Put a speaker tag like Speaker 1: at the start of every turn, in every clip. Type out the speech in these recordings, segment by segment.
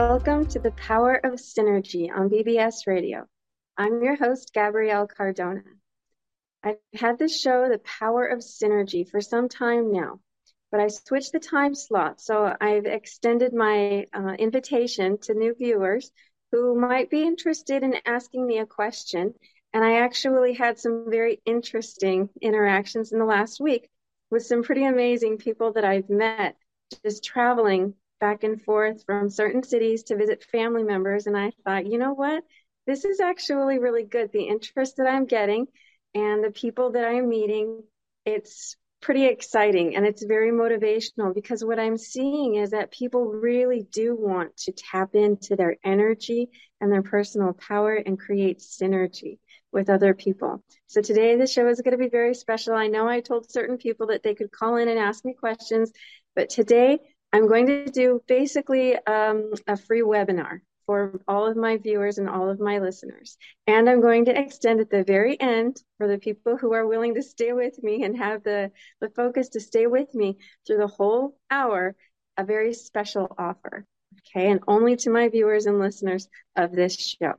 Speaker 1: Welcome to the Power of Synergy on BBS Radio. I'm your host, Gabrielle Cardona. I've had this show, The Power of Synergy, for some time now, but I switched the time slot, so I've extended my uh, invitation to new viewers who might be interested in asking me a question. And I actually had some very interesting interactions in the last week with some pretty amazing people that I've met just traveling back and forth from certain cities to visit family members. And I thought, you know what? This is actually really good. The interest that I'm getting and the people that I'm meeting, it's pretty exciting and it's very motivational because what I'm seeing is that people really do want to tap into their energy and their personal power and create synergy with other people. So today the show is going to be very special. I know I told certain people that they could call in and ask me questions, but today I'm going to do basically um, a free webinar for all of my viewers and all of my listeners. And I'm going to extend at the very end for the people who are willing to stay with me and have the, the focus to stay with me through the whole hour, a very special offer. Okay. And only to my viewers and listeners of this show.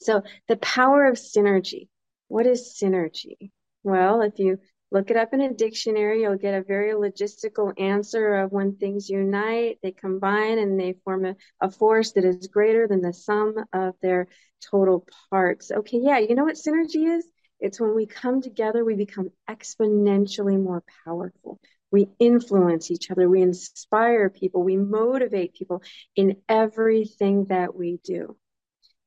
Speaker 1: So the power of synergy. What is synergy? Well, if you look it up in a dictionary. You'll get a very logistical answer of when things unite, they combine, and they form a, a force that is greater than the sum of their total parts. Okay, yeah, you know what synergy is? It's when we come together, we become exponentially more powerful. We influence each other, we inspire people, we motivate people in everything that we do.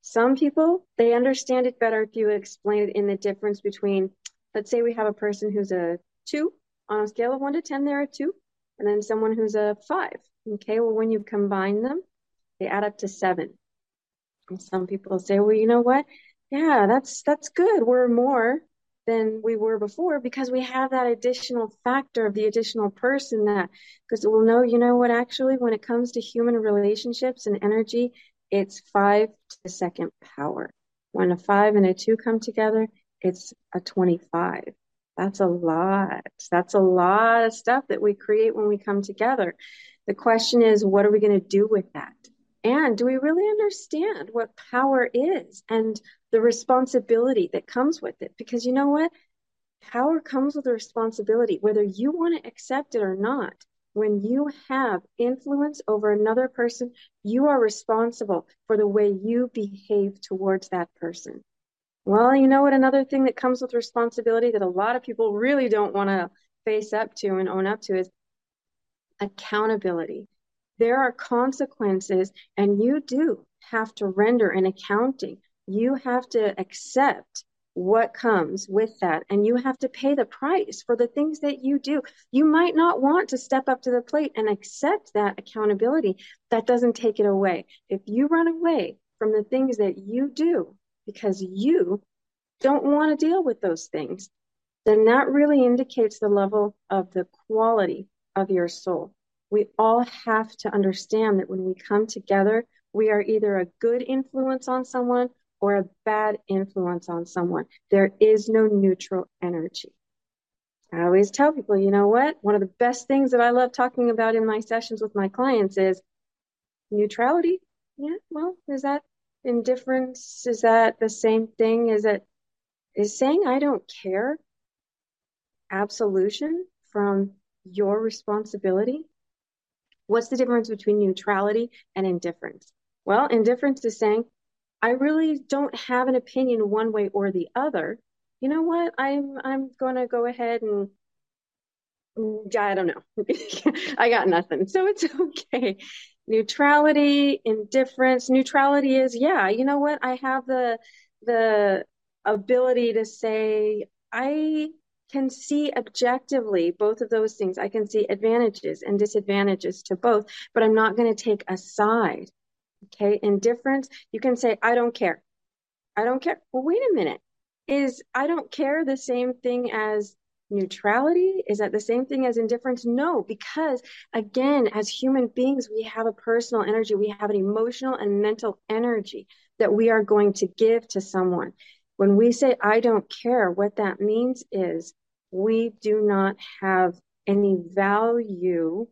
Speaker 1: Some people, they understand it better if you explain it in the difference between let's say we have a person who's a two on a scale of one to 10, they're a two, and then someone who's a five. Okay, well, when you combine them, they add up to seven. And some people say, well, you know what? Yeah, that's that's good. We're more than we were before because we have that additional factor of the additional person that because we'll know, you know what, actually, when it comes to human relationships and energy, it's five to the second power. When a five and a two come together, it's a 25. That's a lot. That's a lot of stuff that we create when we come together. The question is, what are we going to do with that? And do we really understand what power is and the responsibility that comes with it? Because you know what? Power comes with a responsibility, whether you want to accept it or not. When you have influence over another person, you are responsible for the way you behave towards that person. Well, you know what? Another thing that comes with responsibility that a lot of people really don't want to face up to and own up to is accountability. There are consequences, and you do have to render an accounting. You have to accept what comes with that, and you have to pay the price for the things that you do. You might not want to step up to the plate and accept that accountability. That doesn't take it away. If you run away from the things that you do, because you don't want to deal with those things, then that really indicates the level of the quality of your soul. We all have to understand that when we come together, we are either a good influence on someone or a bad influence on someone. There is no neutral energy. I always tell people, you know what? One of the best things that I love talking about in my sessions with my clients is neutrality. Yeah, well, is that indifference is that the same thing? Is it is saying i don't care absolution from your responsibility? What's the difference between neutrality and indifference? Well indifference is saying i really don't have an opinion one way or the other. You know what? I'm i'm going to go ahead and I don't know. I got nothing. So it's okay neutrality, indifference. Neutrality is, yeah, you know what? I have the the ability to say I can see objectively both of those things. I can see advantages and disadvantages to both, but I'm not going to take a side. Okay, indifference, you can say I don't care. I don't care. Well, wait a minute. Is I don't care the same thing as neutrality? Is that the same thing as indifference? No, because again, as human beings, we have a personal energy, we have an emotional and mental energy that we are going to give to someone. When we say, I don't care, what that means is we do not have any value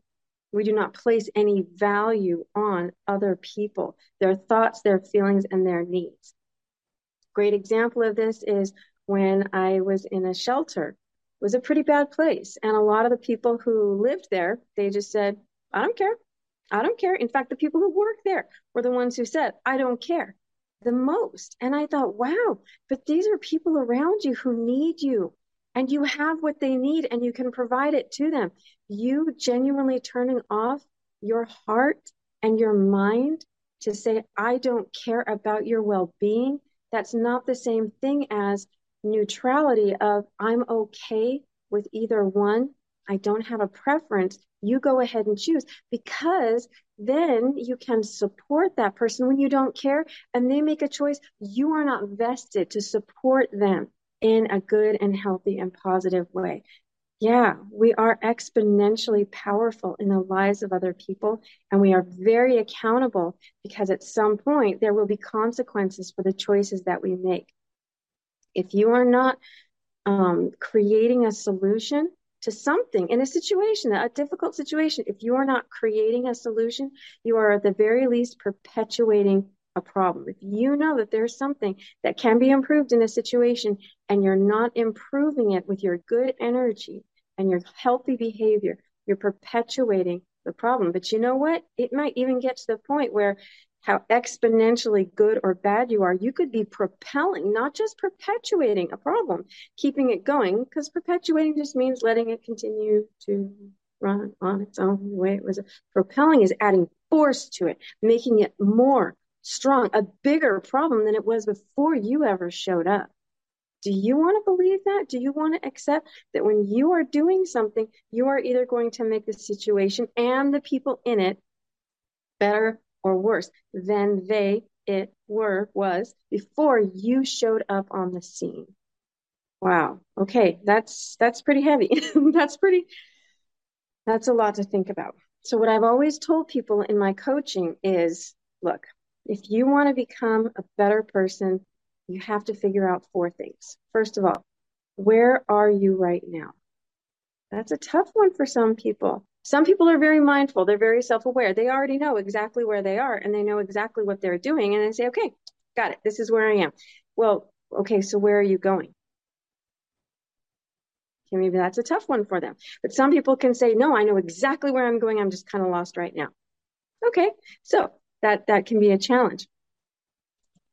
Speaker 1: We do not place any value on other people, their thoughts, their feelings, and their needs. Great example of this is when I was in a shelter. Was a pretty bad place. And a lot of the people who lived there, they just said, I don't care. I don't care. In fact, the people who worked there were the ones who said, I don't care the most. And I thought, wow, but these are people around you who need you and you have what they need and you can provide it to them. You genuinely turning off your heart and your mind to say, I don't care about your well being. That's not the same thing as neutrality of I'm okay with either one. I don't have a preference. You go ahead and choose because then you can support that person when you don't care and they make a choice. You are not vested to support them in a good and healthy and positive way. Yeah, we are exponentially powerful in the lives of other people, and we are very accountable because at some point there will be consequences for the choices that we make. If you are not um, creating a solution to something in a situation, a difficult situation, if you are not creating a solution, you are at the very least perpetuating a problem. If you know that there's something that can be improved in a situation and you're not improving it with your good energy and your healthy behavior, you're perpetuating the problem. But you know what? It might even get to the point where how exponentially good or bad you are, you could be propelling, not just perpetuating a problem, keeping it going, because perpetuating just means letting it continue to run on its own the way it was. Propelling is adding force to it, making it more strong, a bigger problem than it was before you ever showed up. Do you want to believe that? Do you want to accept that when you are doing something, you are either going to make the situation and the people in it better or worse than they, it, were, was before you showed up on the scene? Wow. Okay, that's that's pretty heavy. that's pretty that's a lot to think about. So what I've always told people in my coaching is, look, if you want to become a better person, you have to figure out four things. First of all, where are you right now? That's a tough one for some people. Some people are very mindful, they're very self aware. They already know exactly where they are and they know exactly what they're doing. And they say, okay, got it. This is where I am. Well, okay, so where are you going? Okay, maybe that's a tough one for them. But some people can say, no, I know exactly where I'm going. I'm just kind of lost right now. Okay, so that that can be a challenge.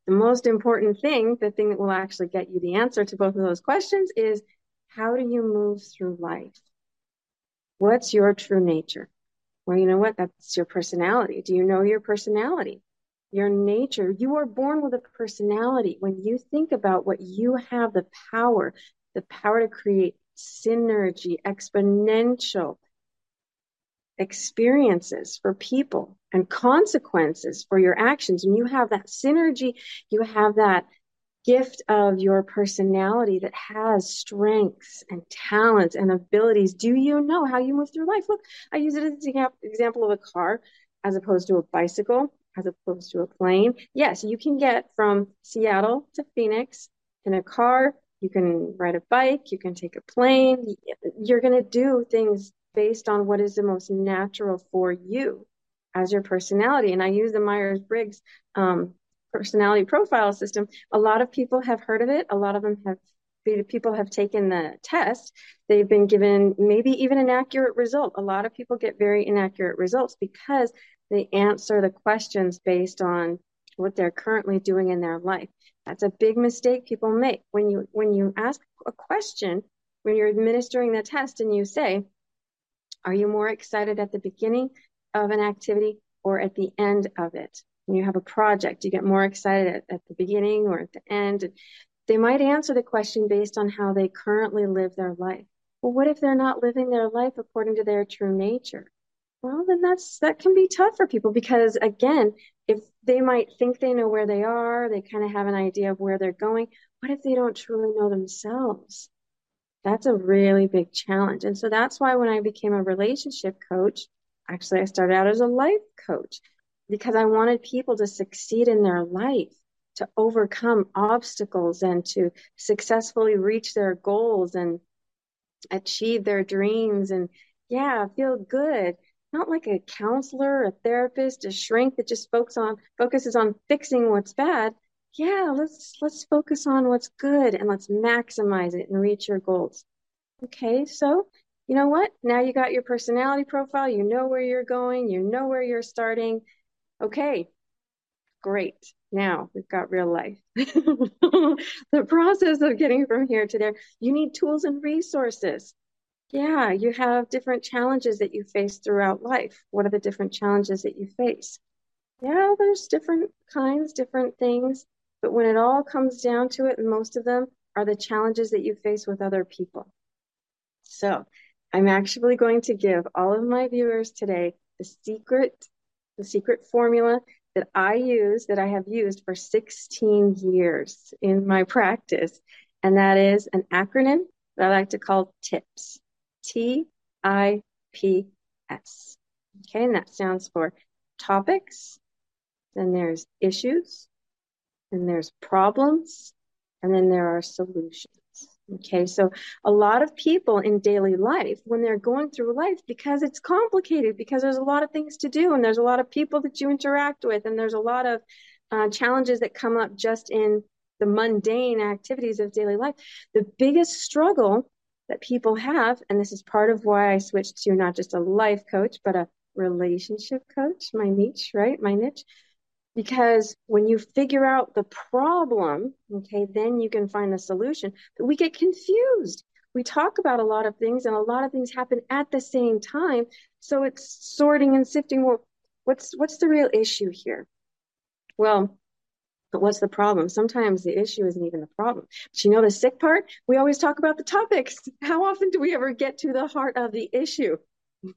Speaker 1: The most important thing, the thing that will actually get you the answer to both of those questions is how do you move through life? What's your true nature? Well, you know what? That's your personality. Do you know your personality? Your nature. You are born with a personality. When you think about what you have the power, the power to create synergy, exponential experiences for people and consequences for your actions. And you have that synergy, you have that gift of your personality that has strengths and talents and abilities. Do you know how you move through life? Look, I use it as an example of a car as opposed to a bicycle, as opposed to a plane. Yes, you can get from Seattle to Phoenix in a car. You can ride a bike, you can take a plane. You're going to do things based on what is the most natural for you as your personality. And I use the Myers Briggs um, personality profile system. A lot of people have heard of it. A lot of them have people have taken the test. They've been given maybe even an accurate result. A lot of people get very inaccurate results because they answer the questions based on what they're currently doing in their life. That's a big mistake people make. When you when you ask a question, when you're administering the test and you say, are you more excited at the beginning of an activity or at the end of it? When you have a project, you get more excited at, at the beginning or at the end. They might answer the question based on how they currently live their life. Well, what if they're not living their life according to their true nature? Well, then that's that can be tough for people because again, if they might think they know where they are, they kind of have an idea of where they're going. What if they don't truly know themselves? that's a really big challenge. And so that's why when I became a relationship coach, actually, I started out as a life coach because I wanted people to succeed in their life, to overcome obstacles and to successfully reach their goals and achieve their dreams and, yeah, feel good. not like a counselor, a therapist, a shrink that just focuses on focuses on fixing what's bad. Yeah, let's let's focus on what's good and let's maximize it and reach your goals. Okay, so you know what? Now you got your personality profile, you know where you're going, you know where you're starting. Okay, great. Now we've got real life. the process of getting from here to there, you need tools and resources. Yeah, you have different challenges that you face throughout life. What are the different challenges that you face? Yeah, there's different kinds, different things, but when it all comes down to it, most of them are the challenges that you face with other people. So I'm actually going to give all of my viewers today the secret, the secret formula that I use, that I have used for 16 years in my practice. And that is an acronym that I like to call TIPS. T I P S. Okay, and that stands for topics, then there's issues, then there's problems, and then there are solutions. Okay, so a lot of people in daily life, when they're going through life, because it's complicated, because there's a lot of things to do, and there's a lot of people that you interact with, and there's a lot of uh, challenges that come up just in the mundane activities of daily life. The biggest struggle that people have, and this is part of why I switched to not just a life coach, but a relationship coach, my niche, right? My niche. Because when you figure out the problem, okay, then you can find the solution. But we get confused. We talk about a lot of things, and a lot of things happen at the same time. So it's sorting and sifting. Well, what's what's the real issue here? Well, but what's the problem? Sometimes the issue isn't even the problem. But you know the sick part? We always talk about the topics. How often do we ever get to the heart of the issue?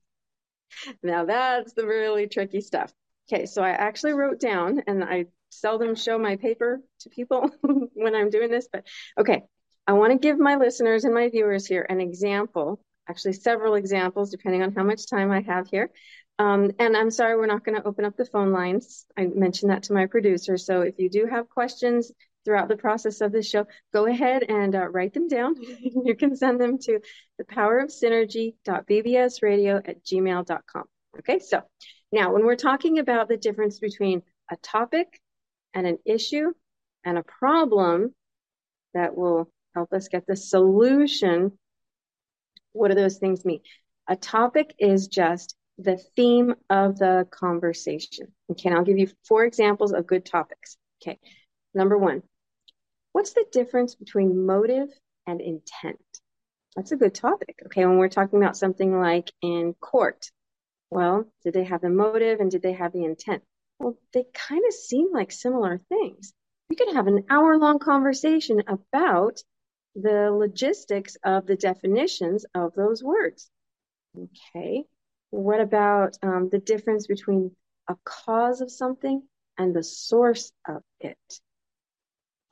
Speaker 1: Now that's the really tricky stuff. Okay, so I actually wrote down, and I seldom show my paper to people when I'm doing this, but okay, I want to give my listeners and my viewers here an example, actually several examples, depending on how much time I have here, um, and I'm sorry, we're not going to open up the phone lines. I mentioned that to my producer. So if you do have questions throughout the process of the show, go ahead and uh, write them down. you can send them to the power of synergy.bbsradio at gmail.com. Okay, so now when we're talking about the difference between a topic and an issue and a problem that will help us get the solution, what do those things mean? A topic is just the theme of the conversation. Okay, I'll give you four examples of good topics. Okay, number one, what's the difference between motive and intent? That's a good topic. Okay, when we're talking about something like in court, well, did they have the motive and did they have the intent? Well, they kind of seem like similar things. We could have an hour long conversation about the logistics of the definitions of those words. Okay, what about um, the difference between a cause of something and the source of it?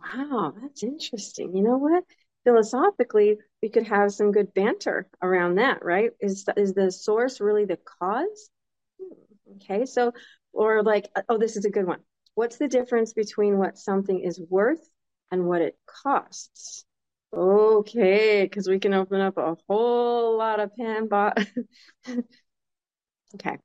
Speaker 1: Wow, that's interesting. You know what? Philosophically, we could have some good banter around that, right? Is is the source really the cause? Hmm, okay, so or like, oh, this is a good one. What's the difference between what something is worth and what it costs? Okay, because we can open up a whole lot of pan Okay.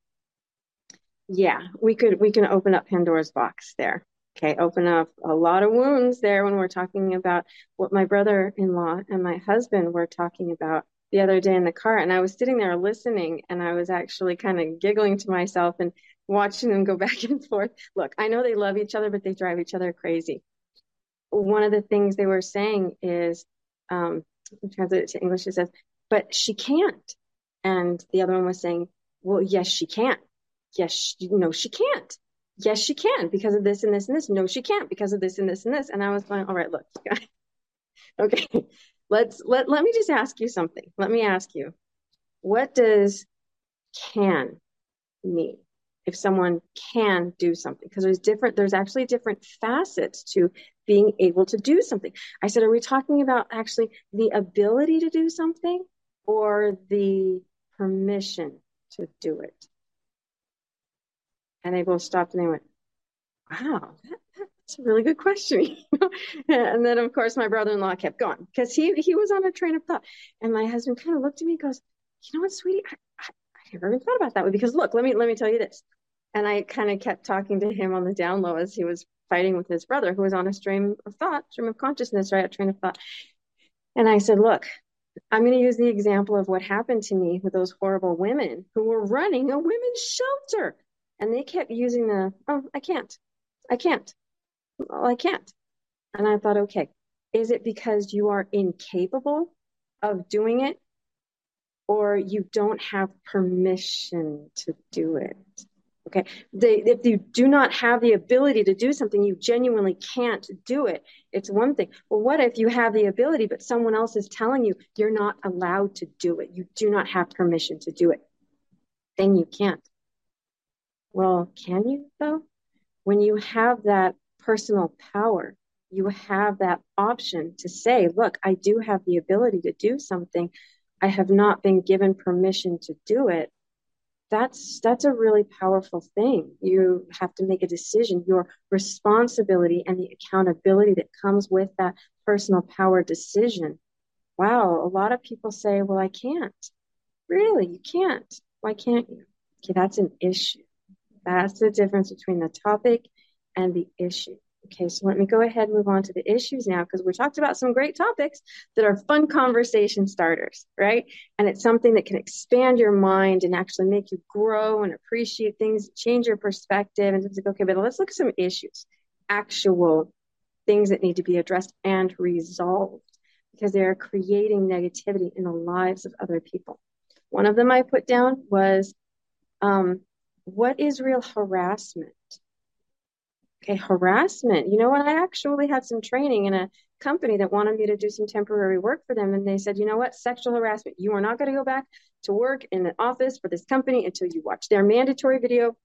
Speaker 1: Yeah, we could we can open up Pandora's box there. Okay, open up a lot of wounds there when we're talking about what my brother-in-law and my husband were talking about the other day in the car. And I was sitting there listening and I was actually kind of giggling to myself and watching them go back and forth. Look, I know they love each other, but they drive each other crazy. One of the things they were saying is, um, translate it to English, it says, but she can't. And the other one was saying, well, yes, she can. Yes, she, no, she can't. Yes, she can because of this and this and this. No, she can't because of this and this and this. And I was going, all right, look, okay, let's let let me just ask you something. Let me ask you, what does can mean? If someone can do something, because there's different, there's actually different facets to being able to do something. I said, are we talking about actually the ability to do something or the permission to do it. And they both stopped and they went, wow, that, that's a really good question. and then, of course, my brother-in-law kept going because he, he was on a train of thought. And my husband kind of looked at me and goes, you know what, sweetie, I, I, I never even thought about that way because look, let me let me tell you this. And I kind of kept talking to him on the down low as he was fighting with his brother, who was on a stream of thought, stream of consciousness, right? A train of thought. And I said, look, I'm going to use the example of what happened to me with those horrible women who were running a women's shelter. And they kept using the, oh, I can't. I can't. Well, I can't. And I thought, okay, is it because you are incapable of doing it or you don't have permission to do it? Okay. They, if you do not have the ability to do something, you genuinely can't do it. It's one thing. Well, what if you have the ability, but someone else is telling you you're not allowed to do it? You do not have permission to do it. Then you can't. Well, can you though? When you have that personal power, you have that option to say, look, I do have the ability to do something. I have not been given permission to do it. That's that's a really powerful thing. You have to make a decision. Your responsibility and the accountability that comes with that personal power decision. Wow a lot of people say well i can't. Really? You can't? Why can't you? Okay that's an issue that's the difference between the topic and the issue Okay, so let me go ahead and move on to the issues now because we talked about some great topics that are fun conversation starters, right? And it's something that can expand your mind and actually make you grow and appreciate things, change your perspective. And it's like, okay, but let's look at some issues, actual things that need to be addressed and resolved because they are creating negativity in the lives of other people. One of them I put down was um, what is real harassment? Okay, harassment. You know what? I actually had some training in a company that wanted me to do some temporary work for them. And they said, you know what? Sexual harassment. You are not going to go back to work in the office for this company until you watch their mandatory video.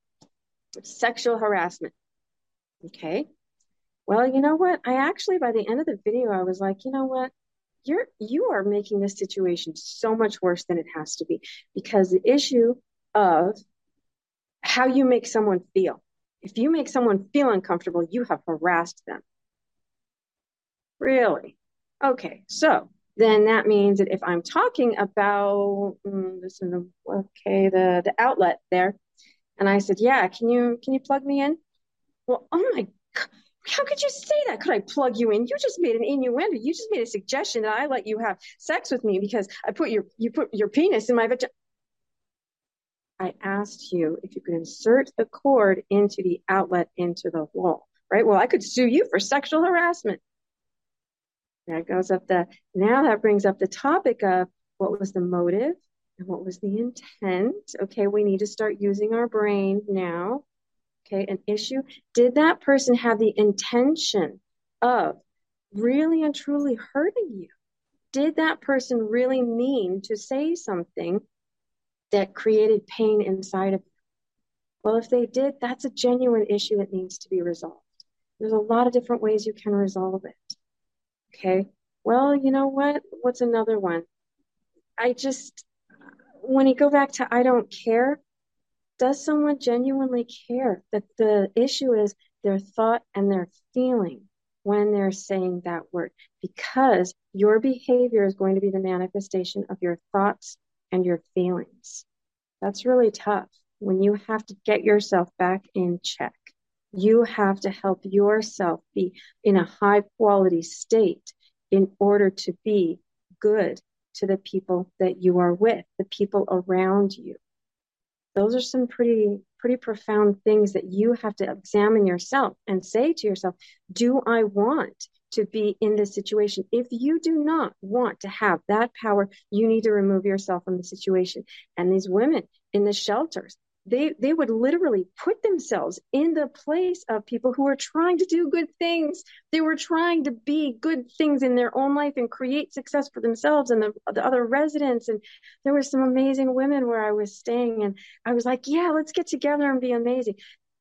Speaker 1: Sexual harassment. Okay. Well, you know what? I actually, by the end of the video, I was like, you know what? You're you are making this situation so much worse than it has to be because the issue of how you make someone feel if you make someone feel uncomfortable, you have harassed them. Really? Okay, so then that means that if I'm talking about mm, this is the okay the the outlet there, and I said, yeah, can you can you plug me in? Well, oh my, god, how could you say that? Could I plug you in? You just made an innuendo. You just made a suggestion that I let you have sex with me because I put your you put your penis in my vagina. I asked you if you could insert the cord into the outlet into the wall, right? Well, I could sue you for sexual harassment. That goes up the, now that brings up the topic of what was the motive and what was the intent. Okay, we need to start using our brain now. Okay, an issue. Did that person have the intention of really and truly hurting you? Did that person really mean to say something that created pain inside of you? Well, if they did, that's a genuine issue that needs to be resolved. There's a lot of different ways you can resolve it. Okay. Well, you know what? What's another one? I just, when you go back to I don't care, does someone genuinely care that the issue is their thought and their feeling when they're saying that word? Because your behavior is going to be the manifestation of your thoughts and your feelings. That's really tough when you have to get yourself back in check. You have to help yourself be in a high quality state in order to be good to the people that you are with, the people around you. Those are some pretty, pretty profound things that you have to examine yourself and say to yourself, do I want to be in this situation. If you do not want to have that power, you need to remove yourself from the situation. And these women in the shelters, they, they would literally put themselves in the place of people who are trying to do good things. They were trying to be good things in their own life and create success for themselves and the, the other residents. And there were some amazing women where I was staying and I was like, yeah, let's get together and be amazing.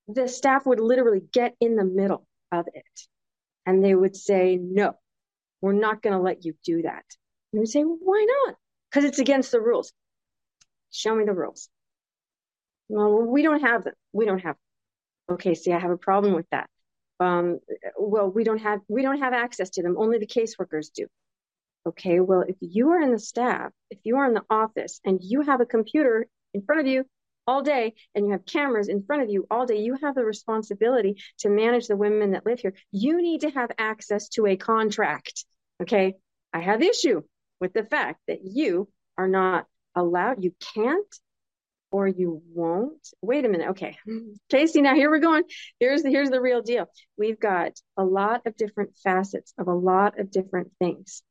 Speaker 1: The staff would literally get in the middle of it and they would say, no, we're not going to let you do that. And we say, well, why not? Because it's against the rules. Show me the rules. Well, we don't have them. We don't have. Them. Okay, see, I have a problem with that. Um, well, we don't have we don't have access to them. Only the caseworkers do. Okay, well, if you are in the staff, if you are in the office, and you have a computer in front of you all day and you have cameras in front of you all day, you have the responsibility to manage the women that live here. You need to have access to a contract. Okay. I have issue with the fact that you are not allowed, you can't or you won't. Wait a minute. Okay. Casey, now here we're going. Here's the here's the real deal. We've got a lot of different facets of a lot of different things.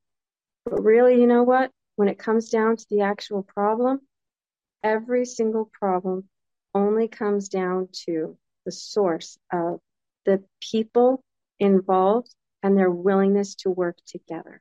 Speaker 1: But really, you know what? When it comes down to the actual problem, every single problem only comes down to the source of the people involved and their willingness to work together.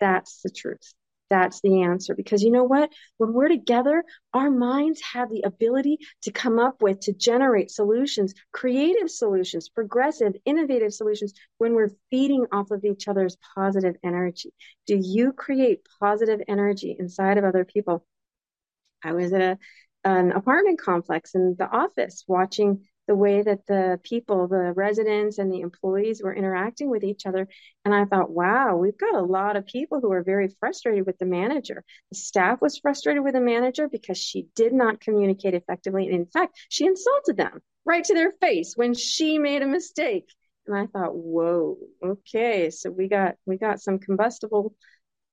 Speaker 1: That's the truth. That's the answer. Because you know what? When we're together, our minds have the ability to come up with, to generate solutions, creative solutions, progressive, innovative solutions when we're feeding off of each other's positive energy. Do you create positive energy inside of other people? I was at a, an apartment complex in the office watching the way that the people, the residents and the employees were interacting with each other. And I thought, wow, we've got a lot of people who are very frustrated with the manager. The staff was frustrated with the manager because she did not communicate effectively. And in fact, she insulted them right to their face when she made a mistake. And I thought, whoa, okay, so we got we got some combustible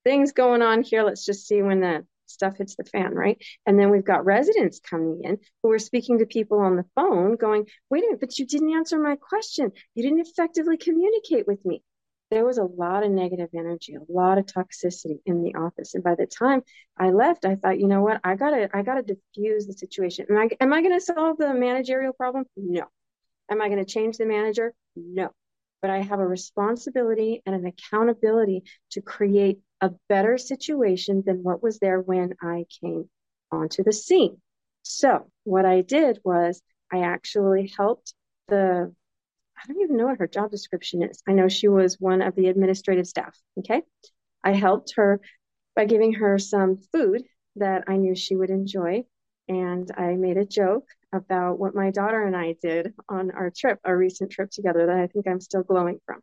Speaker 1: things going on here. Let's just see when the stuff hits the fan, right? And then we've got residents coming in who are speaking to people on the phone going, wait a minute, but you didn't answer my question. You didn't effectively communicate with me. There was a lot of negative energy, a lot of toxicity in the office. And by the time I left, I thought, you know what? I gotta, I gotta diffuse the situation. Am I, am I gonna solve the managerial problem? No. Am I gonna change the manager? No but I have a responsibility and an accountability to create a better situation than what was there when I came onto the scene. So what I did was I actually helped the, I don't even know what her job description is. I know she was one of the administrative staff. Okay. I helped her by giving her some food that I knew she would enjoy. And I made a joke about what my daughter and I did on our trip, our recent trip together that I think I'm still glowing from.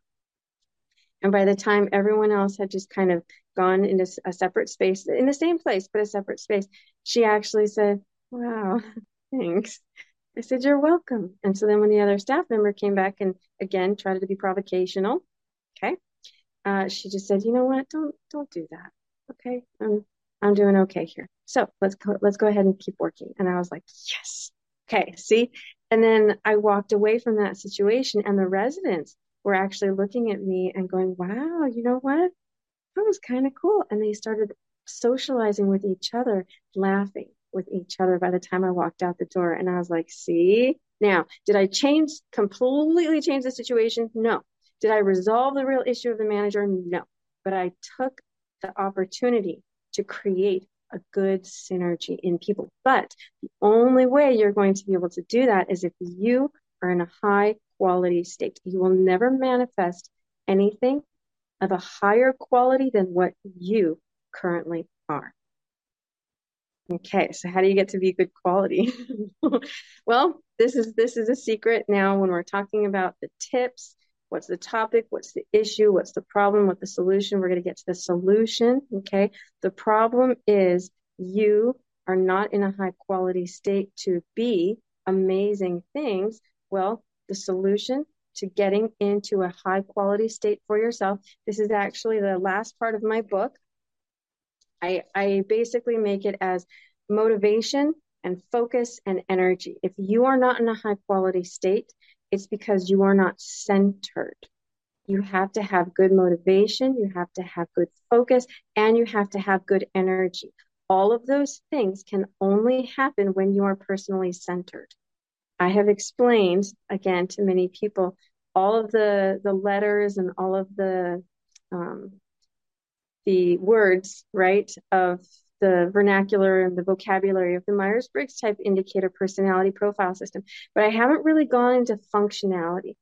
Speaker 1: And by the time everyone else had just kind of gone into a separate space, in the same place, but a separate space, she actually said, Wow, thanks. I said, You're welcome. And so then when the other staff member came back and again tried to be provocational, okay, uh, she just said, You know what? Don't don't do that. Okay. I'm I'm doing okay here. So let's go let's go ahead and keep working. And I was like, Yes. Okay, see? And then I walked away from that situation, and the residents were actually looking at me and going, wow, you know what? That was kind of cool. And they started socializing with each other, laughing with each other by the time I walked out the door. And I was like, see? Now, did I change, completely change the situation? No. Did I resolve the real issue of the manager? No. But I took the opportunity to create a good synergy in people. But the only way you're going to be able to do that is if you are in a high quality state. You will never manifest anything of a higher quality than what you currently are. Okay, so how do you get to be good quality? well, this is this is a secret now when we're talking about the tips what's the topic, what's the issue, what's the problem, what's the solution. We're going to get to the solution. Okay. The problem is you are not in a high quality state to be amazing things. Well, the solution to getting into a high quality state for yourself. This is actually the last part of my book. I, I basically make it as motivation and focus and energy. If you are not in a high quality state, it's because you are not centered. You have to have good motivation, you have to have good focus, and you have to have good energy. All of those things can only happen when you are personally centered. I have explained again to many people all of the the letters and all of the um, the words right of the vernacular and the vocabulary of the Myers Briggs type indicator personality profile system, but I haven't really gone into functionality.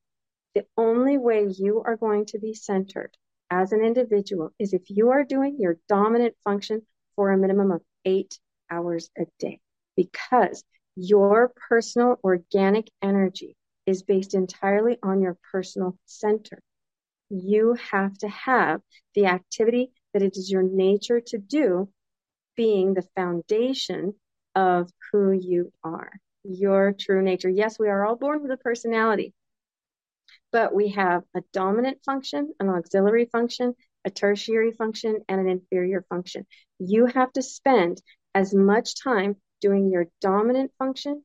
Speaker 1: The only way you are going to be centered as an individual is if you are doing your dominant function for a minimum of eight hours a day, because your personal organic energy is based entirely on your personal center. You have to have the activity that it is your nature to do being the foundation of who you are, your true nature. Yes, we are all born with a personality, but we have a dominant function, an auxiliary function, a tertiary function, and an inferior function. You have to spend as much time doing your dominant function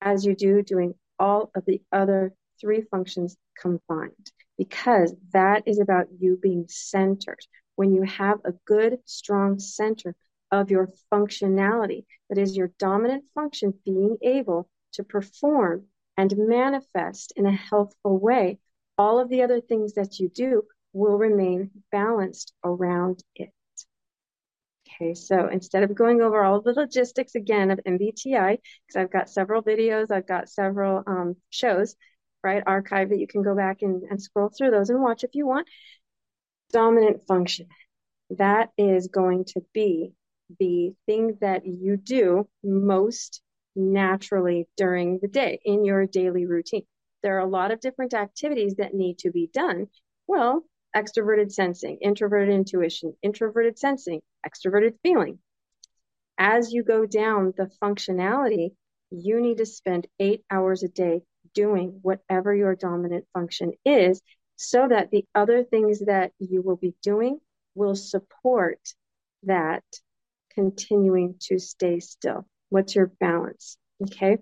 Speaker 1: as you do doing all of the other three functions combined, because that is about you being centered. When you have a good, strong center of your functionality, that is your dominant function being able to perform and manifest in a healthful way, all of the other things that you do will remain balanced around it. Okay, so instead of going over all the logistics again of MBTI, because I've got several videos, I've got several um, shows, right, archive that you can go back and, and scroll through those and watch if you want. Dominant function. That is going to be the thing that you do most naturally during the day in your daily routine. There are a lot of different activities that need to be done. Well, extroverted sensing, introverted intuition, introverted sensing, extroverted feeling. As you go down the functionality, you need to spend eight hours a day doing whatever your dominant function is so that the other things that you will be doing will support that continuing to stay still. What's your balance? Okay.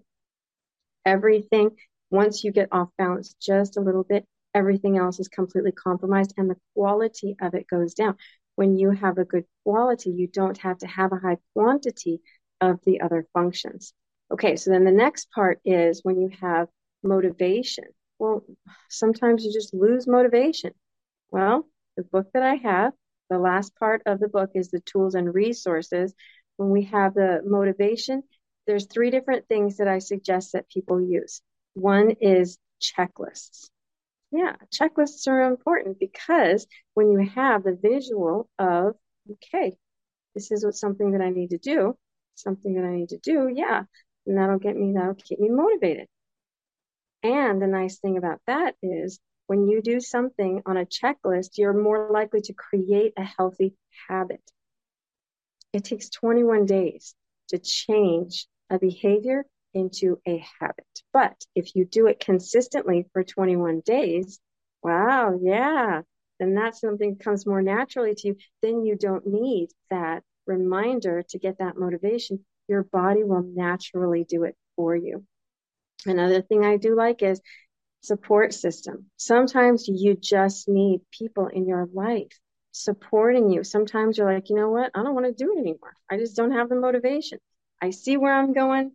Speaker 1: Everything, once you get off balance just a little bit, everything else is completely compromised and the quality of it goes down. When you have a good quality, you don't have to have a high quantity of the other functions. Okay, so then the next part is when you have motivation. Well, sometimes you just lose motivation. Well, the book that I have, the last part of the book is the tools and resources. When we have the motivation, there's three different things that I suggest that people use. One is checklists. Yeah, checklists are important because when you have the visual of, okay, this is what something that I need to do, something that I need to do, yeah, and that'll get me, that'll keep me motivated. And the nice thing about that is when you do something on a checklist, you're more likely to create a healthy habit. It takes 21 days to change a behavior into a habit. But if you do it consistently for 21 days, wow, yeah, then that's something that comes more naturally to you. Then you don't need that reminder to get that motivation. Your body will naturally do it for you. Another thing I do like is support system. Sometimes you just need people in your life supporting you. Sometimes you're like, you know what? I don't want to do it anymore. I just don't have the motivation. I see where I'm going.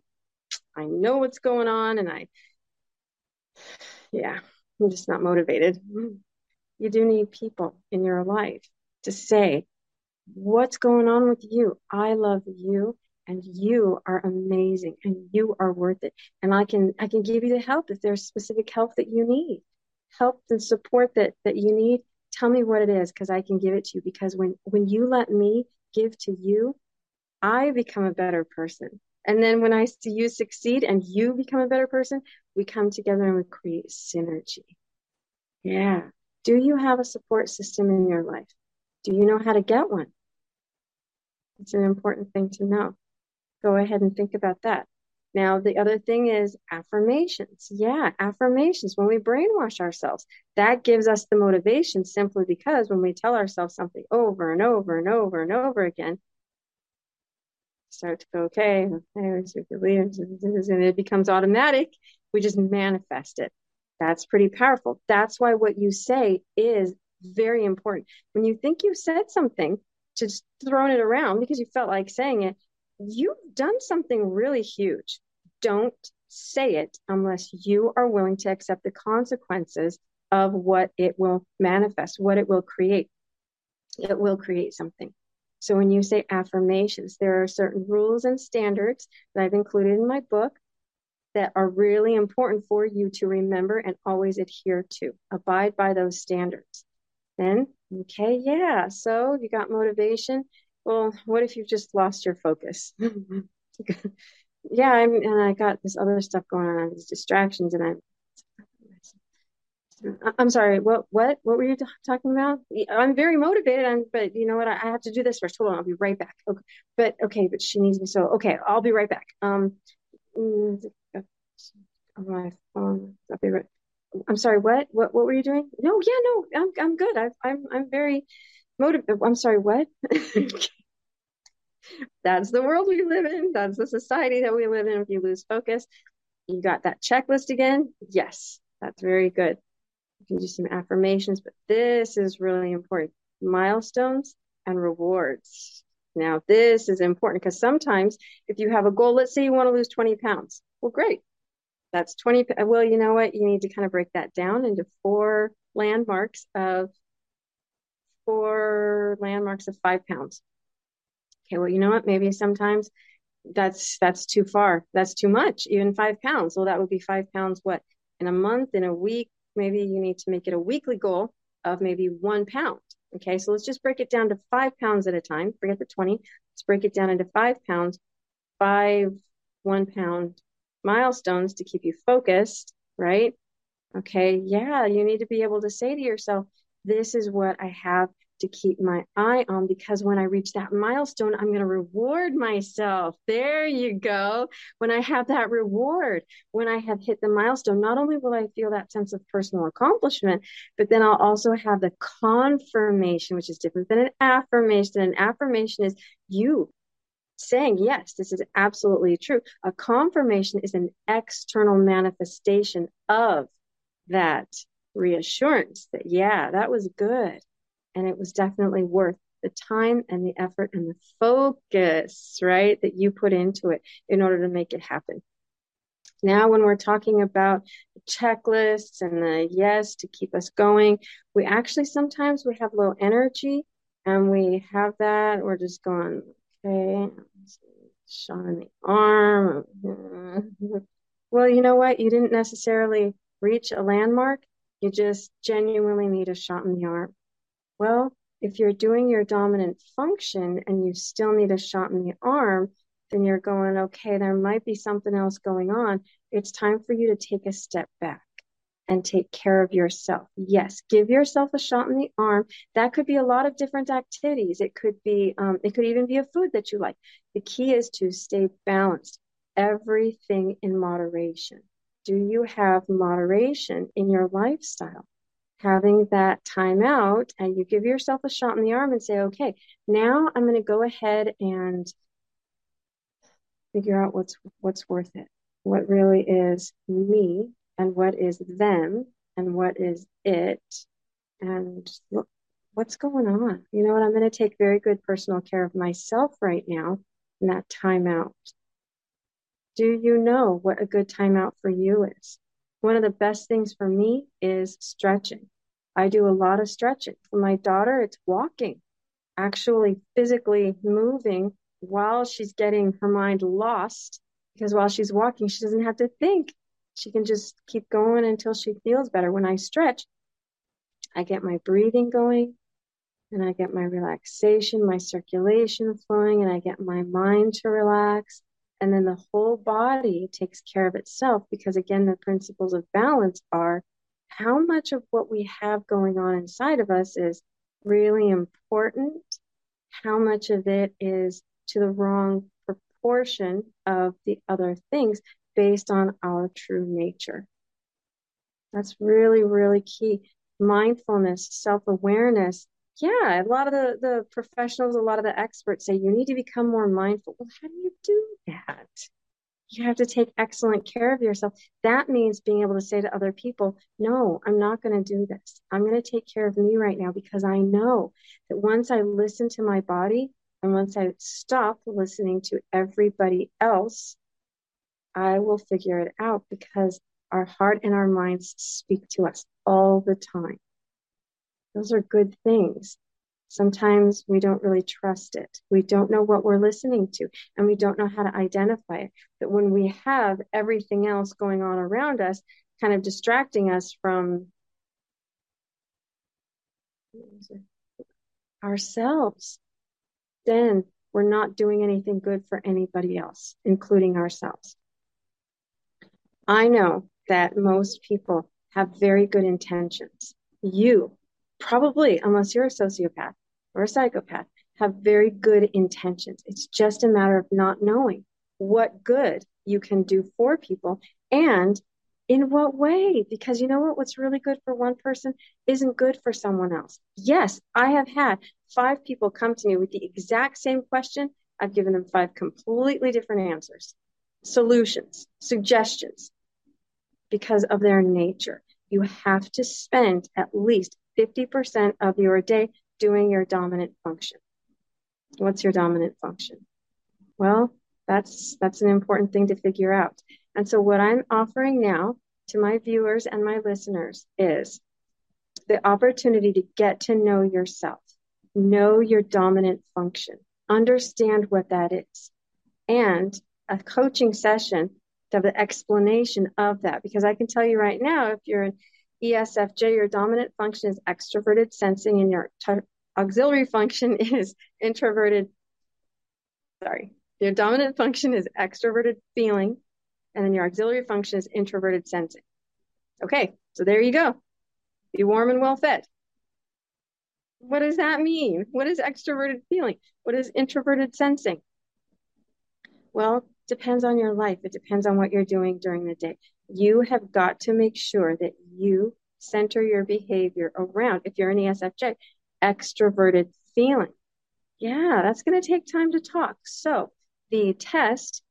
Speaker 1: I know what's going on and I, yeah, I'm just not motivated. You do need people in your life to say, what's going on with you? I love you and you are amazing and you are worth it. And I can, I can give you the help if there's specific help that you need, help and support that, that you need. Tell me what it is because I can give it to you. Because when, when you let me give to you, I become a better person. And then when I see you succeed and you become a better person, we come together and we create synergy. Yeah. Do you have a support system in your life? Do you know how to get one? It's an important thing to know. Go ahead and think about that. Now, the other thing is affirmations. Yeah, affirmations. When we brainwash ourselves, that gives us the motivation simply because when we tell ourselves something over and over and over and over again, start to go, okay, and it becomes automatic. We just manifest it. That's pretty powerful. That's why what you say is very important. When you think you said something, just throwing it around because you felt like saying it, you've done something really huge. Don't say it unless you are willing to accept the consequences of what it will manifest, what it will create. It will create something. So when you say affirmations, there are certain rules and standards that I've included in my book that are really important for you to remember and always adhere to. Abide by those standards. Then, okay, yeah. So you got motivation. Well, what if you've just lost your focus? yeah, I'm, and I got this other stuff going on, these distractions, and I'm I'm sorry. What what what were you talking about? I'm very motivated. I'm, but you know what? I, I have to do this first. Hold on. I'll be right back. Okay. But okay. But she needs me. So okay. I'll be right back. Um. Mm, my phone. I'll be right. I'm sorry. What what what were you doing? No. Yeah. No. I'm I'm good. I, I'm I'm very motivated. I'm sorry. What? That's the world we live in. That's the society that we live in. If you lose focus, you got that checklist again. Yes. That's very good. You can do some affirmations, but this is really important. Milestones and rewards. Now, this is important because sometimes if you have a goal, let's say you want to lose 20 pounds. Well, great. That's 20. Well, you know what? You need to kind of break that down into four landmarks of four landmarks of five pounds. Okay, well, you know what? Maybe sometimes that's that's too far. That's too much. Even five pounds. Well, that would be five pounds. What in a month, in a week, maybe you need to make it a weekly goal of maybe one pound. Okay, so let's just break it down to five pounds at a time. Forget the 20. Let's break it down into five pounds, five one pound milestones to keep you focused, right? Okay, yeah, you need to be able to say to yourself, this is what I have to keep my eye on because when I reach that milestone, I'm going to reward myself. There you go. When I have that reward, when I have hit the milestone, not only will I feel that sense of personal accomplishment, but then I'll also have the confirmation, which is different than an affirmation. An affirmation is you saying, yes, this is absolutely true. A confirmation is an external manifestation of that reassurance that, yeah, that was good and it was definitely worth the time and the effort and the focus, right, that you put into it in order to make it happen. Now, when we're talking about checklists and the yes to keep us going, we actually sometimes we have low energy and we have that. We're just going, okay, shot in the arm. Well, you know what? You didn't necessarily reach a landmark. You just genuinely need a shot in the arm. Well, if you're doing your dominant function and you still need a shot in the arm, then you're going, okay, there might be something else going on. It's time for you to take a step back and take care of yourself. Yes, give yourself a shot in the arm. That could be a lot of different activities. It could be, um, it could even be a food that you like. The key is to stay balanced. Everything in moderation. Do you have moderation in your lifestyle? Having that time out and you give yourself a shot in the arm and say, okay, now I'm going to go ahead and figure out what's what's worth it. What really is me and what is them and what is it and look, what's going on. You know what? I'm going to take very good personal care of myself right now in that time out. Do you know what a good time out for you is? One of the best things for me is stretching. I do a lot of stretching. For my daughter, it's walking, actually physically moving while she's getting her mind lost. Because while she's walking, she doesn't have to think. She can just keep going until she feels better. When I stretch, I get my breathing going and I get my relaxation, my circulation flowing, and I get my mind to relax. And then the whole body takes care of itself because, again, the principles of balance are how much of what we have going on inside of us is really important, how much of it is to the wrong proportion of the other things based on our true nature. That's really, really key. Mindfulness, self awareness. Yeah, a lot of the, the professionals, a lot of the experts say you need to become more mindful. Well, how do you do that? You have to take excellent care of yourself. That means being able to say to other people, no, I'm not going to do this. I'm going to take care of me right now because I know that once I listen to my body and once I stop listening to everybody else, I will figure it out because our heart and our minds speak to us all the time. Those are good things. Sometimes we don't really trust it. We don't know what we're listening to and we don't know how to identify it. But when we have everything else going on around us, kind of distracting us from ourselves, then we're not doing anything good for anybody else, including ourselves. I know that most people have very good intentions. You probably, unless you're a sociopath or a psychopath, have very good intentions. It's just a matter of not knowing what good you can do for people and in what way? Because you know what? What's really good for one person isn't good for someone else. Yes, I have had five people come to me with the exact same question. I've given them five completely different answers, solutions, suggestions because of their nature. You have to spend at least 50% of your day doing your dominant function. What's your dominant function? Well, that's that's an important thing to figure out. And so what I'm offering now to my viewers and my listeners is the opportunity to get to know yourself, know your dominant function, understand what that is, and a coaching session to have an explanation of that. Because I can tell you right now, if you're an ESFJ, your dominant function is extroverted sensing, and your t- auxiliary function is introverted. Sorry, your dominant function is extroverted feeling, and then your auxiliary function is introverted sensing. Okay, so there you go. Be warm and well fed. What does that mean? What is extroverted feeling? What is introverted sensing? Well, depends on your life. It depends on what you're doing during the day. You have got to make sure that you center your behavior around, if you're an ESFJ, extroverted feeling. Yeah, that's going to take time to talk. So the test,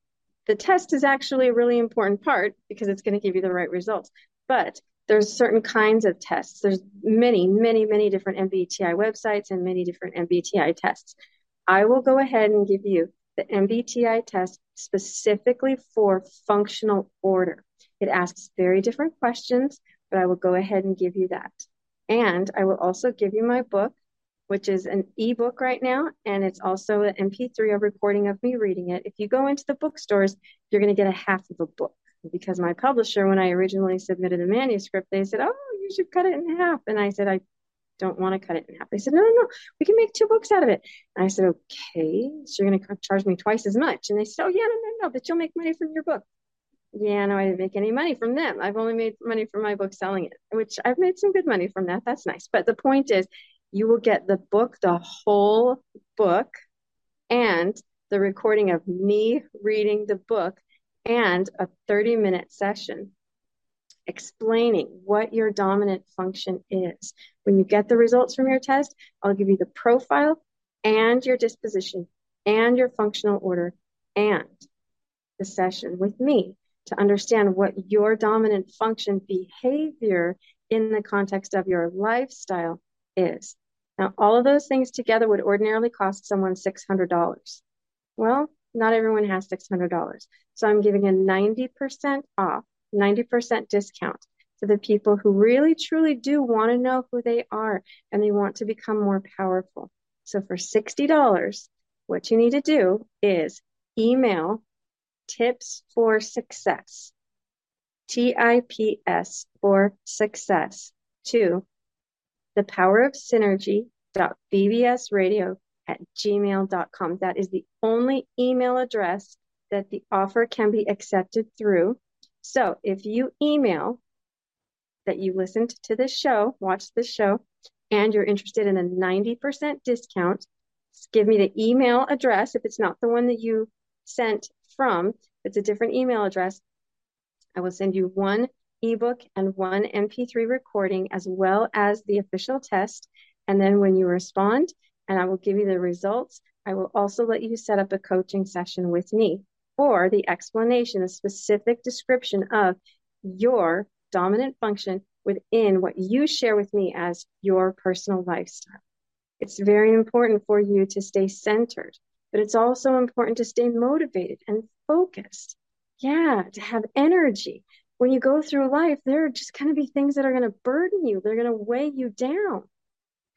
Speaker 1: the test is actually a really important part because it's going to give you the right results. But there's certain kinds of tests. There's many, many, many different MBTI websites and many different MBTI tests. I will go ahead and give you the MBTI test specifically for functional order. It asks very different questions, but I will go ahead and give you that. And I will also give you my book, which is an ebook right now, and it's also an MP3 of recording of me reading it. If you go into the bookstores, you're going to get a half of a book because my publisher, when I originally submitted the manuscript, they said, "Oh, you should cut it in half," and I said, "I don't want to cut it in half." They said, "No, no, no, we can make two books out of it." And I said, "Okay, so you're going to charge me twice as much?" And they said, "Oh, yeah, no, no, no, but you'll make money from your book." Yeah, no, I didn't make any money from them. I've only made money from my book selling it, which I've made some good money from that. That's nice. But the point is, you will get the book, the whole book, and the recording of me reading the book and a 30 minute session explaining what your dominant function is. When you get the results from your test, I'll give you the profile and your disposition and your functional order and the session with me to understand what your dominant function behavior in the context of your lifestyle is. Now, all of those things together would ordinarily cost someone $600. Well, not everyone has $600. So I'm giving a 90% off, 90% discount to the people who really truly do want to know who they are and they want to become more powerful. So for $60, what you need to do is email tips for success, T I P S for success 2. the power of synergy.bbsradio at gmail.com. That is the only email address that the offer can be accepted through. So if you email that you listened to this show, watched this show, and you're interested in a 90% discount, give me the email address. If it's not the one that you sent from, it's a different email address. I will send you one ebook and one MP3 recording as well as the official test. And then when you respond, and I will give you the results. I will also let you set up a coaching session with me for the explanation, a specific description of your dominant function within what you share with me as your personal lifestyle. It's very important for you to stay centered, but it's also important to stay motivated and focused. Yeah, to have energy. When you go through life, there are just going to be things that are going to burden you, they're going to weigh you down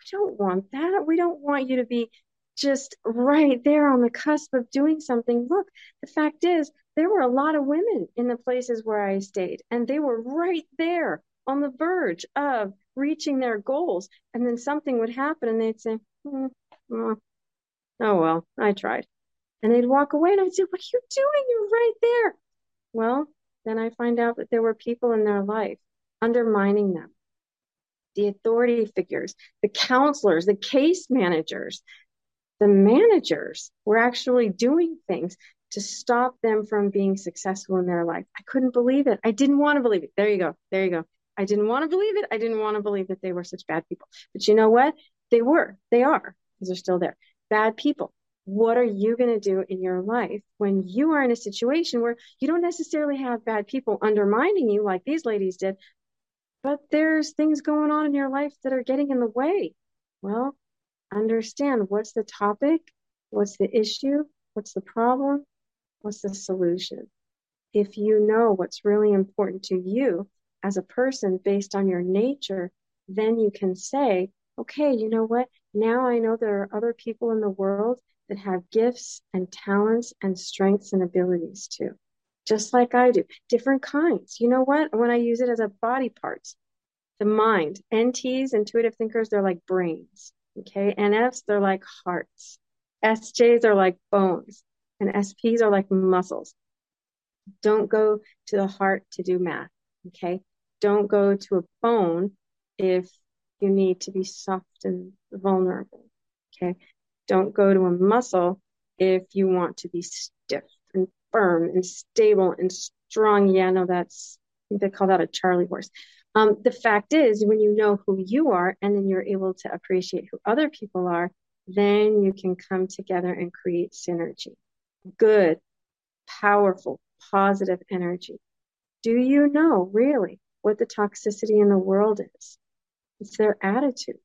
Speaker 1: We don't want that. We don't want you to be just right there on the cusp of doing something. Look, the fact is, there were a lot of women in the places where I stayed, and they were right there on the verge of reaching their goals. And then something would happen, and they'd say, mm, oh, oh, well, I tried. And they'd walk away, and I'd say, What are you doing? You're right there. Well, then I find out that there were people in their life undermining them. The authority figures, the counselors, the case managers, the managers were actually doing things to stop them from being successful in their life. I couldn't believe it. I didn't want to believe it. There you go. There you go. I didn't want to believe it. I didn't want to believe that they were such bad people. But you know what? They were. They are because they're still there. Bad people. What are you going to do in your life when you are in a situation where you don't necessarily have bad people undermining you like these ladies did, but there's things going on in your life that are getting in the way? Well, understand what's the topic, what's the issue, what's the problem, what's the solution. If you know what's really important to you as a person based on your nature, then you can say, okay, you know what? Now I know there are other people in the world that have gifts and talents and strengths and abilities too, just like I do. Different kinds. You know what? When I use it as a body part, the mind, NTs, intuitive thinkers, they're like brains. Okay. NFs, they're like hearts. SJs are like bones. And SPs are like muscles. Don't go to the heart to do math. Okay. Don't go to a bone if you need to be soft and vulnerable. Okay. Don't go to a muscle if you want to be stiff and firm and stable and strong. Yeah, no, that's, I think they call that a Charlie horse. Um, the fact is, when you know who you are and then you're able to appreciate who other people are, then you can come together and create synergy. Good, powerful, positive energy. Do you know really what the toxicity in the world is? It's their attitude.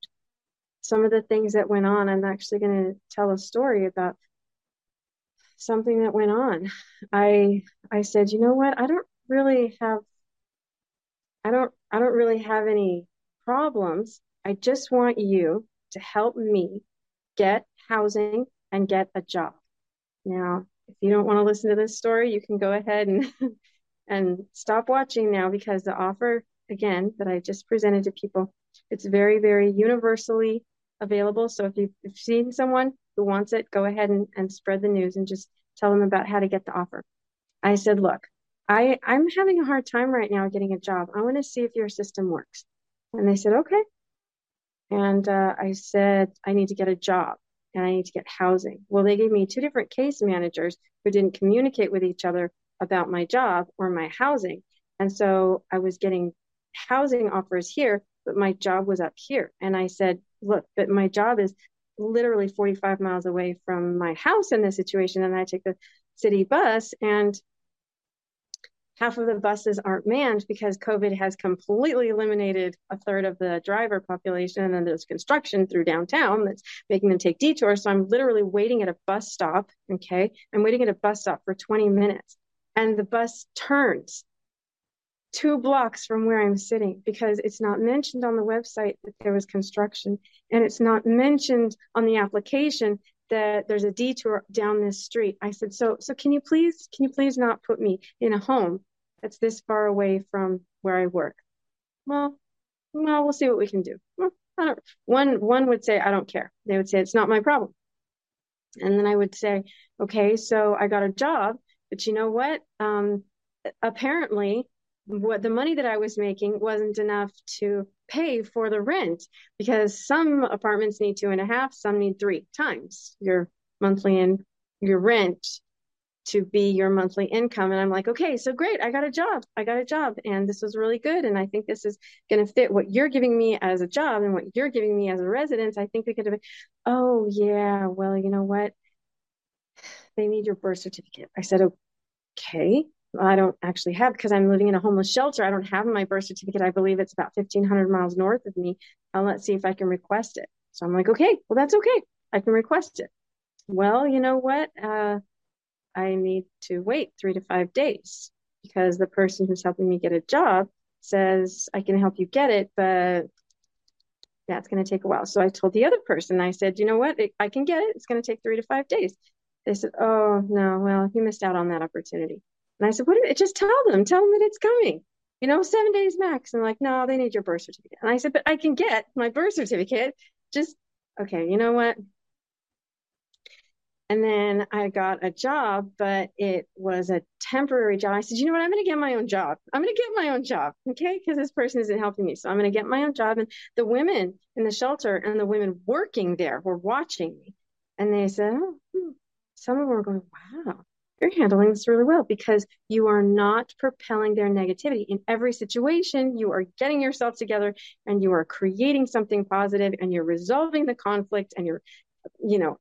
Speaker 1: Some of the things that went on, I'm actually going to tell a story about something that went on. I I said, you know what? I don't really have I don't I don't really have any problems. I just want you to help me get housing and get a job. Now, if you don't want to listen to this story, you can go ahead and and stop watching now because the offer again that I just presented to people, it's very, very universally available. So if you've, if you've seen someone who wants it, go ahead and, and spread the news and just tell them about how to get the offer. I said, look, I, I'm having a hard time right now getting a job. I want to see if your system works. And they said, okay. And uh, I said, I need to get a job and I need to get housing. Well, they gave me two different case managers who didn't communicate with each other about my job or my housing. And so I was getting housing offers here, but my job was up here. And I said, look, but my job is literally 45 miles away from my house in this situation. And I take the city bus and half of the buses aren't manned because COVID has completely eliminated a third of the driver population. And then there's construction through downtown that's making them take detours. So I'm literally waiting at a bus stop. Okay. I'm waiting at a bus stop for 20 minutes and the bus turns two blocks from where I'm sitting because it's not mentioned on the website that there was construction and it's not mentioned on the application that there's a detour down this street. I said, so, so can you please, can you please not put me in a home that's this far away from where I work. Well, well, we'll see what we can do. Well, I don't, one, one would say, I don't care. They would say, it's not my problem. And then I would say, okay, so I got a job, but you know what? Um, apparently what the money that I was making wasn't enough to pay for the rent because some apartments need two and a half, some need three times your monthly and your rent to be your monthly income. And I'm like, okay, so great. I got a job. I got a job. And this was really good. And I think this is going to fit what you're giving me as a job and what you're giving me as a residence. I think we could have, been, oh, yeah, well, you know what? They need your birth certificate. I said, okay. I don't actually have because I'm living in a homeless shelter. I don't have my birth certificate. I believe it's about 1,500 miles north of me. Uh, let's see if I can request it. So I'm like, okay, well, that's okay. I can request it. Well, you know what? Uh, I need to wait three to five days because the person who's helping me get a job says, I can help you get it, but that's going to take a while. So I told the other person, I said, you know what? I can get it. It's going to take three to five days. They said, oh, no, well, you missed out on that opportunity. And I said, what? Just tell them, tell them that it's coming. You know, seven days max. And like, no, they need your birth certificate. And I said, but I can get my birth certificate. Just, okay, you know what? And then I got a job, but it was a temporary job. I said, you know what? I'm going to get my own job. I'm going to get my own job. Okay. Because this person isn't helping me. So I'm going to get my own job. And the women in the shelter and the women working there were watching me. And they said, oh, hmm. some of them were going, wow, you're handling this really well because you are not propelling their negativity. In every situation, you are getting yourself together and you are creating something positive and you're resolving the conflict and you're, you know,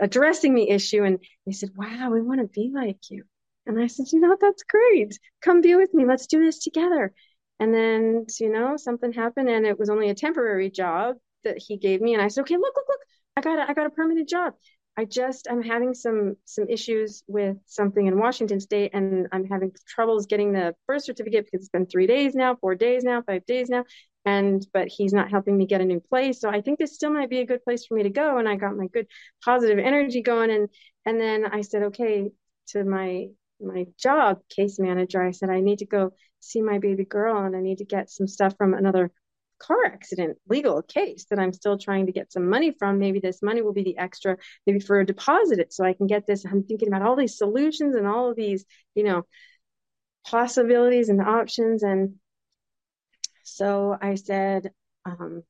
Speaker 1: addressing the issue. And they said, Wow, we want to be like you. And I said, You know, that's great. Come be with me. Let's do this together. And then, you know, something happened and it was only a temporary job that he gave me. And I said, Okay, look, look, look, I got a, I got a permanent job. I just I'm having some some issues with something in Washington State, and I'm having troubles getting the birth certificate because it's been three days now, four days now, five days now, and but he's not helping me get a new place. So i think this still might be a good place for me to go and i got my good positive energy going and and then i said okay to my my job case manager. I said i need to go see my baby girl and i need to get some stuff from another car accident legal case that i'm still trying to get some money from maybe this money will be the extra maybe for a deposit so i can get this i'm thinking about all these solutions and all of these you know possibilities and options and so I said, um,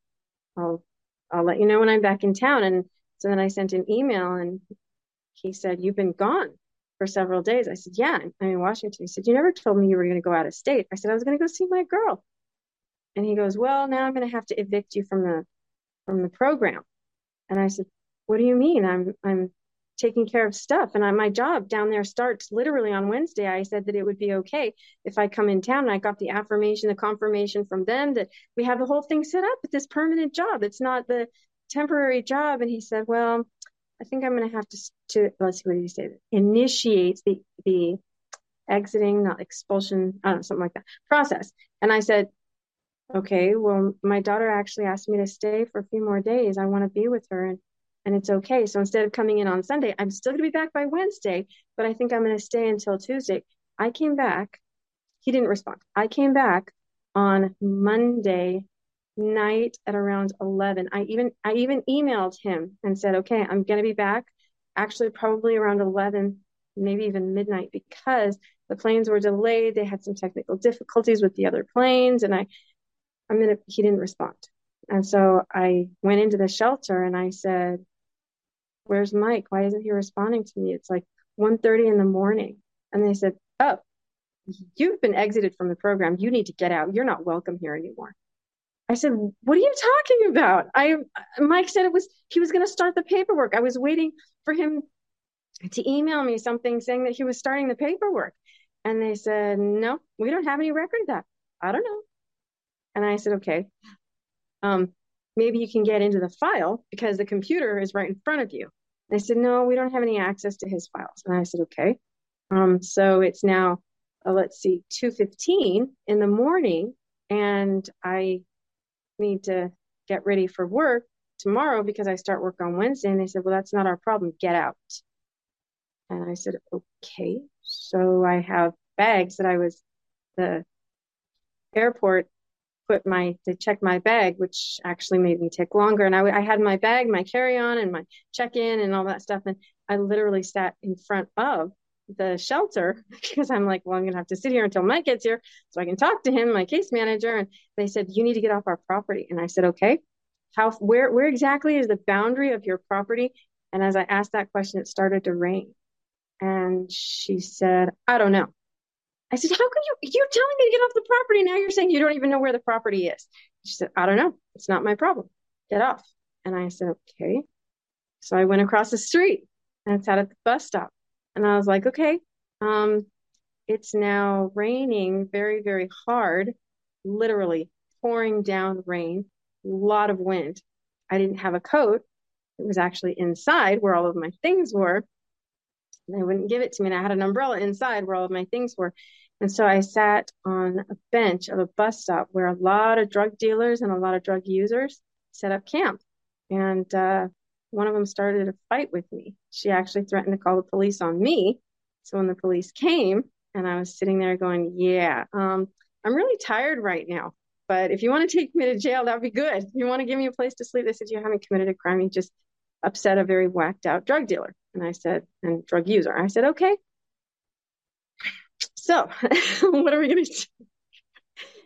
Speaker 1: I'll, I'll let you know when I'm back in town. And so then I sent an email and he said, You've been gone for several days. I said, Yeah, I'm in Washington. He said, You never told me you were going to go out of state. I said, I was going to go see my girl. And he goes, Well, now I'm going to have to evict you from the from the program. And I said, What do you mean? I'm I'm taking care of stuff. And I, my job down there starts literally on Wednesday. I said that it would be okay if I come in town. And I got the affirmation, the confirmation from them that we have the whole thing set up with this permanent job. It's not the temporary job. And he said, well, I think I'm going to have to, to let's see what he said, initiate the, the exiting, not expulsion, I don't know, something like that process. And I said, okay, well, my daughter actually asked me to stay for a few more days. I want to be with her. And and it's okay. So instead of coming in on Sunday, I'm still going to be back by Wednesday, but I think I'm going to stay until Tuesday. I came back. He didn't respond. I came back on Monday night at around 11. I even I even emailed him and said, "Okay, I'm going to be back actually probably around 11, maybe even midnight because the planes were delayed. They had some technical difficulties with the other planes and I I'm going to he didn't respond. And so I went into the shelter and I said, where's Mike? Why isn't he responding to me? It's like 1.30 in the morning. And they said, oh, you've been exited from the program. You need to get out. You're not welcome here anymore. I said, what are you talking about? I Mike said it was he was going to start the paperwork. I was waiting for him to email me something saying that he was starting the paperwork. And they said, no, we don't have any record of that. I don't know. And I said, okay, um, maybe you can get into the file because the computer is right in front of you. They said, no, we don't have any access to his files. And I said, okay. Um, so it's now, uh, let's see, 2.15 in the morning and I need to get ready for work tomorrow because I start work on Wednesday. And they said, well, that's not our problem. Get out. And I said, okay. So I have bags that I was, the airport put my to check my bag, which actually made me take longer. And I, I had my bag, my carry on, and my check in, and all that stuff. And I literally sat in front of the shelter because I'm like, well, I'm gonna have to sit here until Mike gets here so I can talk to him, my case manager. And they said, you need to get off our property. And I said, okay. How where where exactly is the boundary of your property? And as I asked that question, it started to rain. And she said, I don't know. I said, How can you? You're telling me to get off the property. Now you're saying you don't even know where the property is. She said, I don't know. It's not my problem. Get off. And I said, Okay. So I went across the street and sat at the bus stop. And I was like, Okay, um, it's now raining very, very hard, literally pouring down rain, a lot of wind. I didn't have a coat. It was actually inside where all of my things were. They wouldn't give it to me. And I had an umbrella inside where all of my things were. And so I sat on a bench of a bus stop where a lot of drug dealers and a lot of drug users set up camp. And uh, one of them started a fight with me. She actually threatened to call the police on me. So when the police came, and I was sitting there going, Yeah, um, I'm really tired right now. But if you want to take me to jail, that'd be good. If you want to give me a place to sleep, they said, You haven't committed a crime. You just upset a very whacked out drug dealer. And I said, and drug user. I said, okay. So what are we going to do?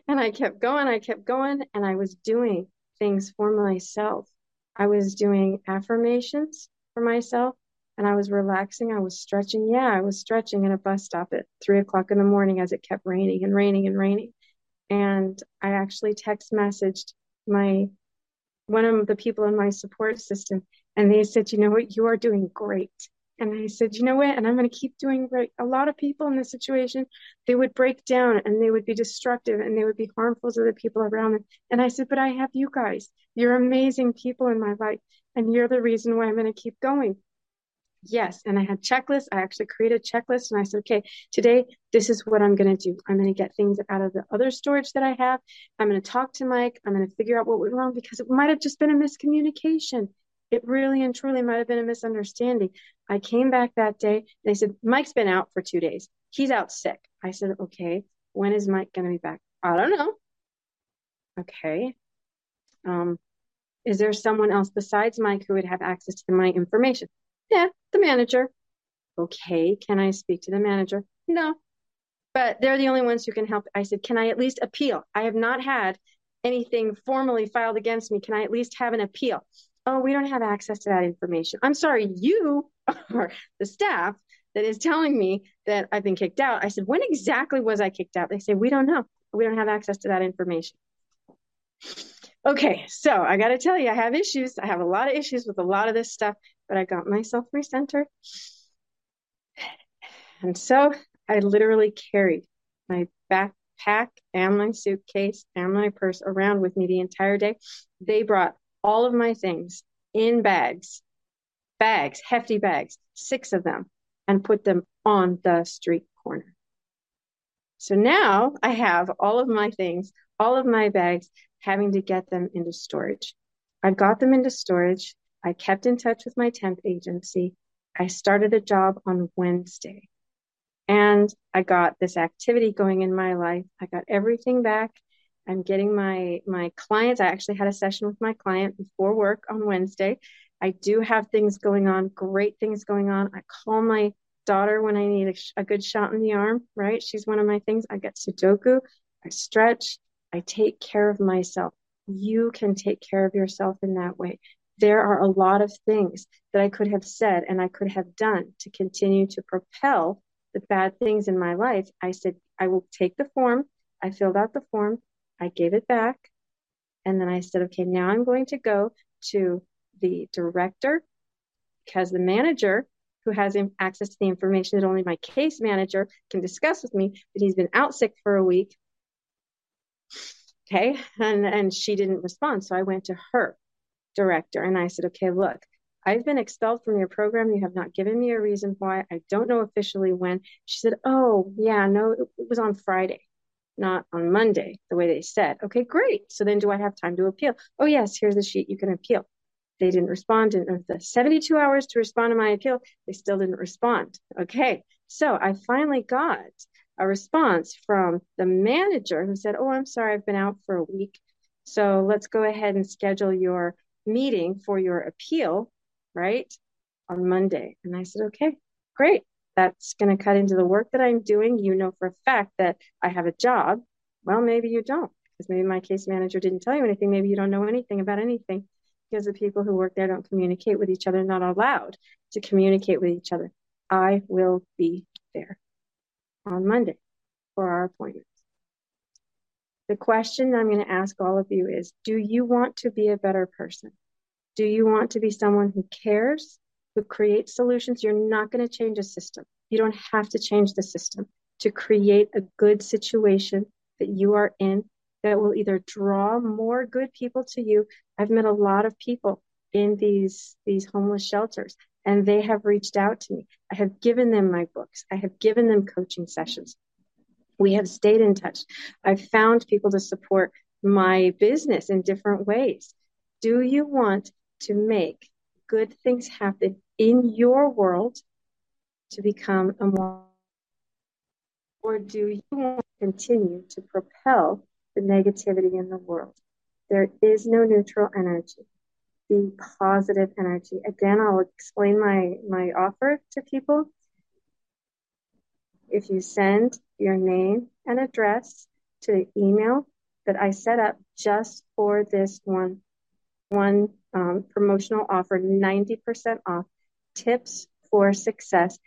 Speaker 1: And I kept going, I kept going, and I was doing things for myself. I was doing affirmations for myself and I was relaxing. I was stretching. Yeah, I was stretching in a bus stop at three o'clock in the morning as it kept raining and raining and raining. And I actually text messaged my one of the people in my support system, and they said, "You know what? You are doing great." And I said, "You know what? And I'm going to keep doing great." A lot of people in this situation, they would break down and they would be destructive and they would be harmful to the people around them. And I said, "But I have you guys. You're amazing people in my life, and you're the reason why I'm going to keep going." Yes. And I had checklists. I actually created a checklist and I said, okay, today, this is what I'm going to do. I'm going to get things out of the other storage that I have. I'm going to talk to Mike. I'm going to figure out what went wrong because it might have just been a miscommunication. It really and truly might have been a misunderstanding. I came back that day. They said, Mike's been out for two days. He's out sick. I said, okay, when is Mike going to be back? I don't know. Okay. Um, is there someone else besides Mike who would have access to my information? Yeah, the manager. Okay, can I speak to the manager? No, but they're the only ones who can help. I said, can I at least appeal? I have not had anything formally filed against me. Can I at least have an appeal? Oh, we don't have access to that information. I'm sorry, you are the staff that is telling me that I've been kicked out. I said, when exactly was I kicked out? They say, we don't know. We don't have access to that information. Okay, so I got to tell you, I have issues. I have a lot of issues with a lot of this stuff but I got myself recentered. And so I literally carried my backpack and my suitcase and my purse around with me the entire day. They brought all of my things in bags, bags, hefty bags, six of them, and put them on the street corner. So now I have all of my things, all of my bags, having to get them into storage. I got them into storage. I kept in touch with my temp agency. I started a job on Wednesday and I got this activity going in my life. I got everything back. I'm getting my my clients. I actually had a session with my client before work on Wednesday. I do have things going on, great things going on. I call my daughter when I need a, a good shot in the arm, right? She's one of my things. I get Sudoku, I stretch, I take care of myself. You can take care of yourself in that way there are a lot of things that I could have said and I could have done to continue to propel the bad things in my life. I said, I will take the form. I filled out the form. I gave it back. And then I said, okay, now I'm going to go to the director because the manager who has access to the information that only my case manager can discuss with me, but he's been out sick for a week. Okay. And, and she didn't respond. So I went to her director. And I said, okay, look, I've been expelled from your program. You have not given me a reason why. I don't know officially when. She said, oh, yeah, no, it was on Friday, not on Monday, the way they said. Okay, great. So then do I have time to appeal? Oh, yes, here's the sheet. You can appeal. They didn't respond. in the 72 hours to respond to my appeal, they still didn't respond. Okay, so I finally got a response from the manager who said, oh, I'm sorry, I've been out for a week. So let's go ahead and schedule your meeting for your appeal, right, on Monday. And I said, okay, great. That's going to cut into the work that I'm doing. You know for a fact that I have a job. Well, maybe you don't, because maybe my case manager didn't tell you anything. Maybe you don't know anything about anything because the people who work there don't communicate with each other, not allowed to communicate with each other. I will be there on Monday for our appointment. The question I'm going to ask all of you is Do you want to be a better person? Do you want to be someone who cares, who creates solutions? You're not going to change a system. You don't have to change the system to create a good situation that you are in that will either draw more good people to you. I've met a lot of people in these these homeless shelters and they have reached out to me. I have given them my books. I have given them coaching sessions we have stayed in touch. I've found people to support my business in different ways. Do you want to make good things happen in your world to become a more, or do you want to continue to propel the negativity in the world? There is no neutral energy. Be positive energy. Again, I'll explain my, my offer to people. If you send your name and address to the email that I set up just for this one, one um, promotional offer, 90% off, tips for success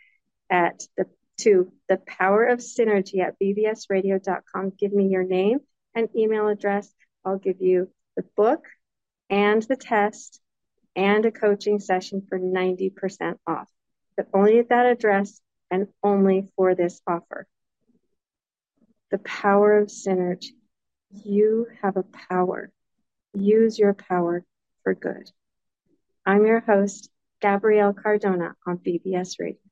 Speaker 1: at the to the power of synergy at bbsradio.com. Give me your name and email address. I'll give you the book and the test and a coaching session for 90% off. But only at that address and only for this offer. The power of synergy. You have a power. Use your power for good. I'm your host, Gabrielle Cardona on BBS Radio.